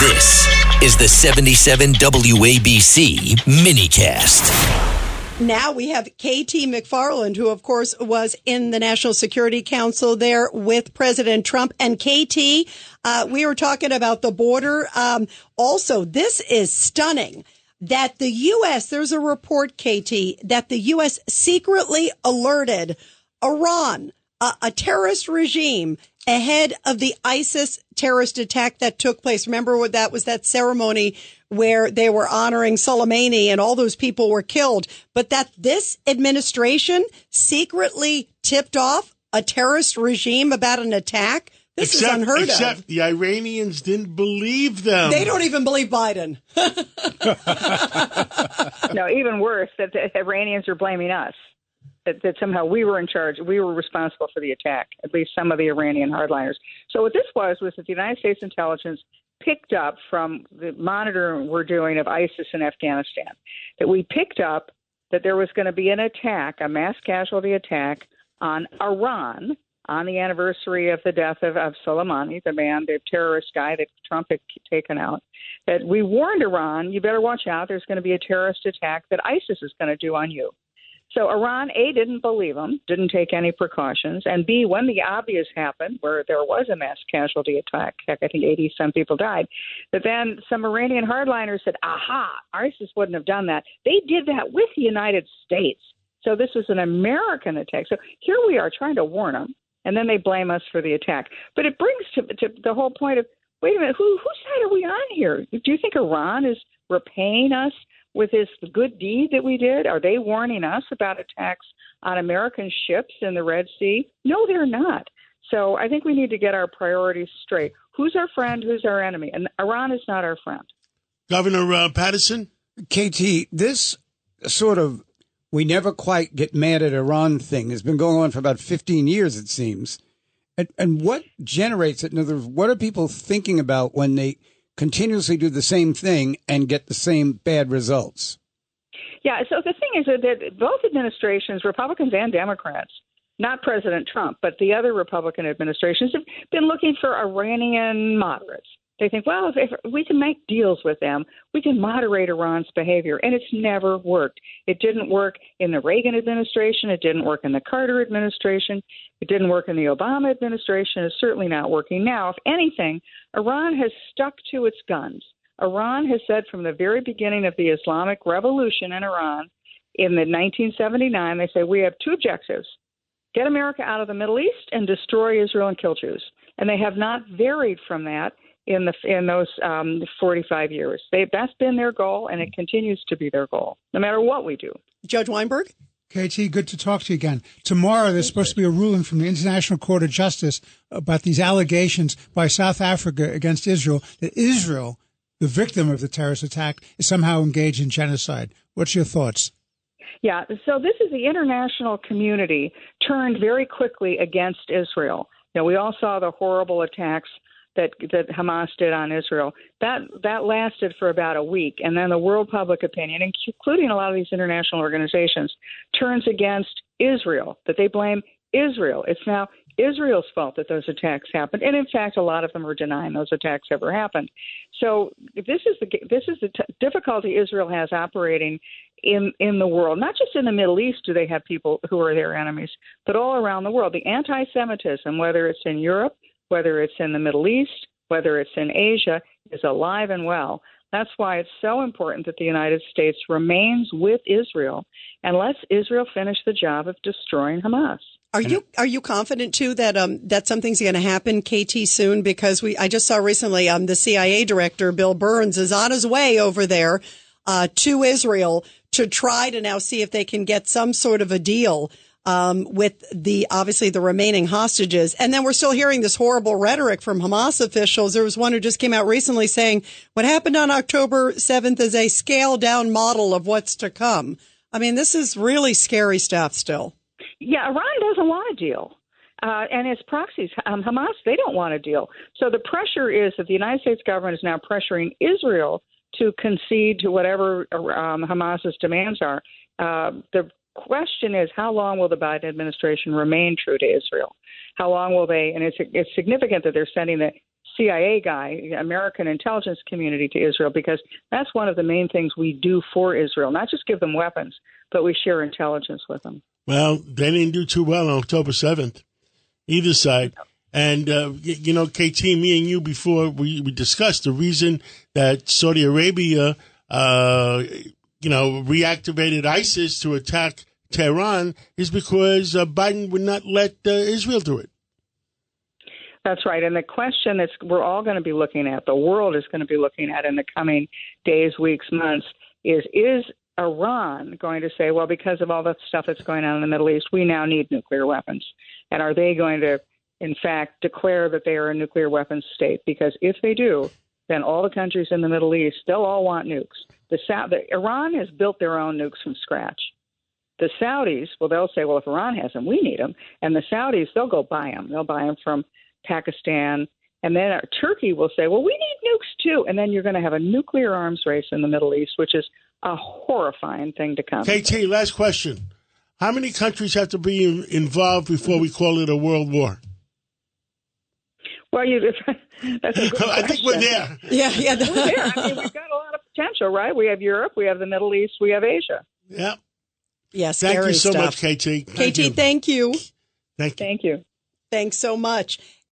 This is the 77 WABC minicast. Now we have KT McFarland, who of course was in the National Security Council there with President Trump. And KT, uh, we were talking about the border. Um, also, this is stunning that the U.S., there's a report, KT, that the U.S. secretly alerted Iran, a, a terrorist regime, ahead of the ISIS terrorist attack that took place. Remember what that was that ceremony where they were honoring Soleimani and all those people were killed, but that this administration secretly tipped off a terrorist regime about an attack. This except, is unheard of. except of. the Iranians didn't believe them. They don't even believe Biden. no, even worse, that the Iranians are blaming us. That, that somehow we were in charge, we were responsible for the attack, at least some of the Iranian hardliners. So what this was was that the United States intelligence picked up from the monitoring we're doing of ISIS in Afghanistan, that we picked up that there was going to be an attack, a mass casualty attack on Iran on the anniversary of the death of, of Soleimani, the man, the terrorist guy that Trump had taken out, that we warned Iran, you better watch out. There's going to be a terrorist attack that ISIS is going to do on you. So Iran, A, didn't believe him, didn't take any precautions, and B, when the obvious happened, where there was a mass casualty attack, heck, I think 80 some people died, but then some Iranian hardliners said, aha, ISIS wouldn't have done that. They did that with the United States. So this was an American attack. So here we are trying to warn them, and then they blame us for the attack. But it brings to, to the whole point of, wait a minute, who, whose side are we on here? Do you think Iran is repaying us with this good deed that we did? Are they warning us about attacks on American ships in the Red Sea? No, they're not. So I think we need to get our priorities straight. Who's our friend? Who's our enemy? And Iran is not our friend. Governor uh, Paterson? KT, this sort of we never quite get mad at Iran thing has been going on for about 15 years, it seems. And, and what generates it? In other words, what are people thinking about when they continuously do the same thing and get the same bad results? Yeah, so the thing is that both administrations, Republicans and Democrats, not President Trump, but the other Republican administrations have been looking for Iranian moderates. They think, well, if, if we can make deals with them, we can moderate Iran's behavior. And it's never worked. It didn't work in the Reagan administration. It didn't work in the Carter administration. It didn't work in the Obama administration. It's certainly not working now. If anything, Iran has stuck to its guns. Iran has said from the very beginning of the Islamic Revolution in Iran in the 1979, they say we have two objectives get America out of the Middle East and destroy Israel and kill Jews. And they have not varied from that in the in those um, 45 years. They, that's been their goal, and it continues to be their goal, no matter what we do. Judge Weinberg. KT, good to talk to you again. Tomorrow, there's supposed to be a ruling from the International Court of Justice about these allegations by South Africa against Israel that Israel, the victim of the terrorist attack, is somehow engaged in genocide. What's your thoughts? Yeah, so this is the international community turned very quickly against Israel. You know, we all saw the horrible attacks that that Hamas did on Israel. That that lasted for about a week, and then the world public opinion, including a lot of these international organizations, turns against Israel. That they blame Israel. It's now Israel's fault that those attacks happened, and in fact, a lot of them are denying those attacks ever happened. So this is the this is the t- difficulty Israel has operating in in the world, not just in the Middle East. Do they have people who are their enemies, but all around the world? The anti-Semitism, whether it's in Europe, whether it's in the Middle East, whether it's in Asia, is alive and well. That's why it's so important that the United States remains with Israel and lets Israel finish the job of destroying Hamas. Are you are you confident too that um that something's going to happen, KT, soon? Because we I just saw recently um the CIA director Bill Burns is on his way over there uh, to Israel to try to now see if they can get some sort of a deal um, with the obviously the remaining hostages. And then we're still hearing this horrible rhetoric from Hamas officials. There was one who just came out recently saying what happened on October 7th is a scaled down model of what's to come. I mean, this is really scary stuff still. Yeah, Iran doesn't want a deal. Uh, and its proxies, um, Hamas, they don't want a deal. So the pressure is that the United States government is now pressuring Israel to concede to whatever um, Hamas's demands are. Uh, the question is how long will the Biden administration remain true to Israel? How long will they? And it's it's significant that they're sending the CIA guy, American intelligence community to Israel, because that's one of the main things we do for Israel. Not just give them weapons, but we share intelligence with them. Well, they didn't do too well on October 7th, either side. And, uh, you know, KT, me and you before we, we discussed the reason that Saudi Arabia, uh, you know, reactivated ISIS to attack Tehran is because uh, Biden would not let uh, Israel do it. That's right. And the question that we're all going to be looking at, the world is going to be looking at in the coming days, weeks, months, is is Iran going to say, well, because of all the stuff that's going on in the Middle East, we now need nuclear weapons? And are they going to, in fact, declare that they are a nuclear weapons state? Because if they do, then all the countries in the Middle East, they'll all want nukes. The, the Iran has built their own nukes from scratch. The Saudis, well, they'll say, well, if Iran has them, we need them. And the Saudis, they'll go buy them. They'll buy them from Pakistan. And then uh, Turkey will say, well, we need nukes too. And then you're going to have a nuclear arms race in the Middle East, which is a horrifying thing to come. KT, last question. How many countries have to be in, involved before we call it a world war? Well, you, that's a good I think we're there. Yeah, yeah. We're there. I mean, we've got a lot of potential, right? We have Europe, we have the Middle East, we have Asia. Yeah. yes, Thank you so stuff. much, KT. Thank KT, you. thank you. Thank you. Thank you. Thanks so much.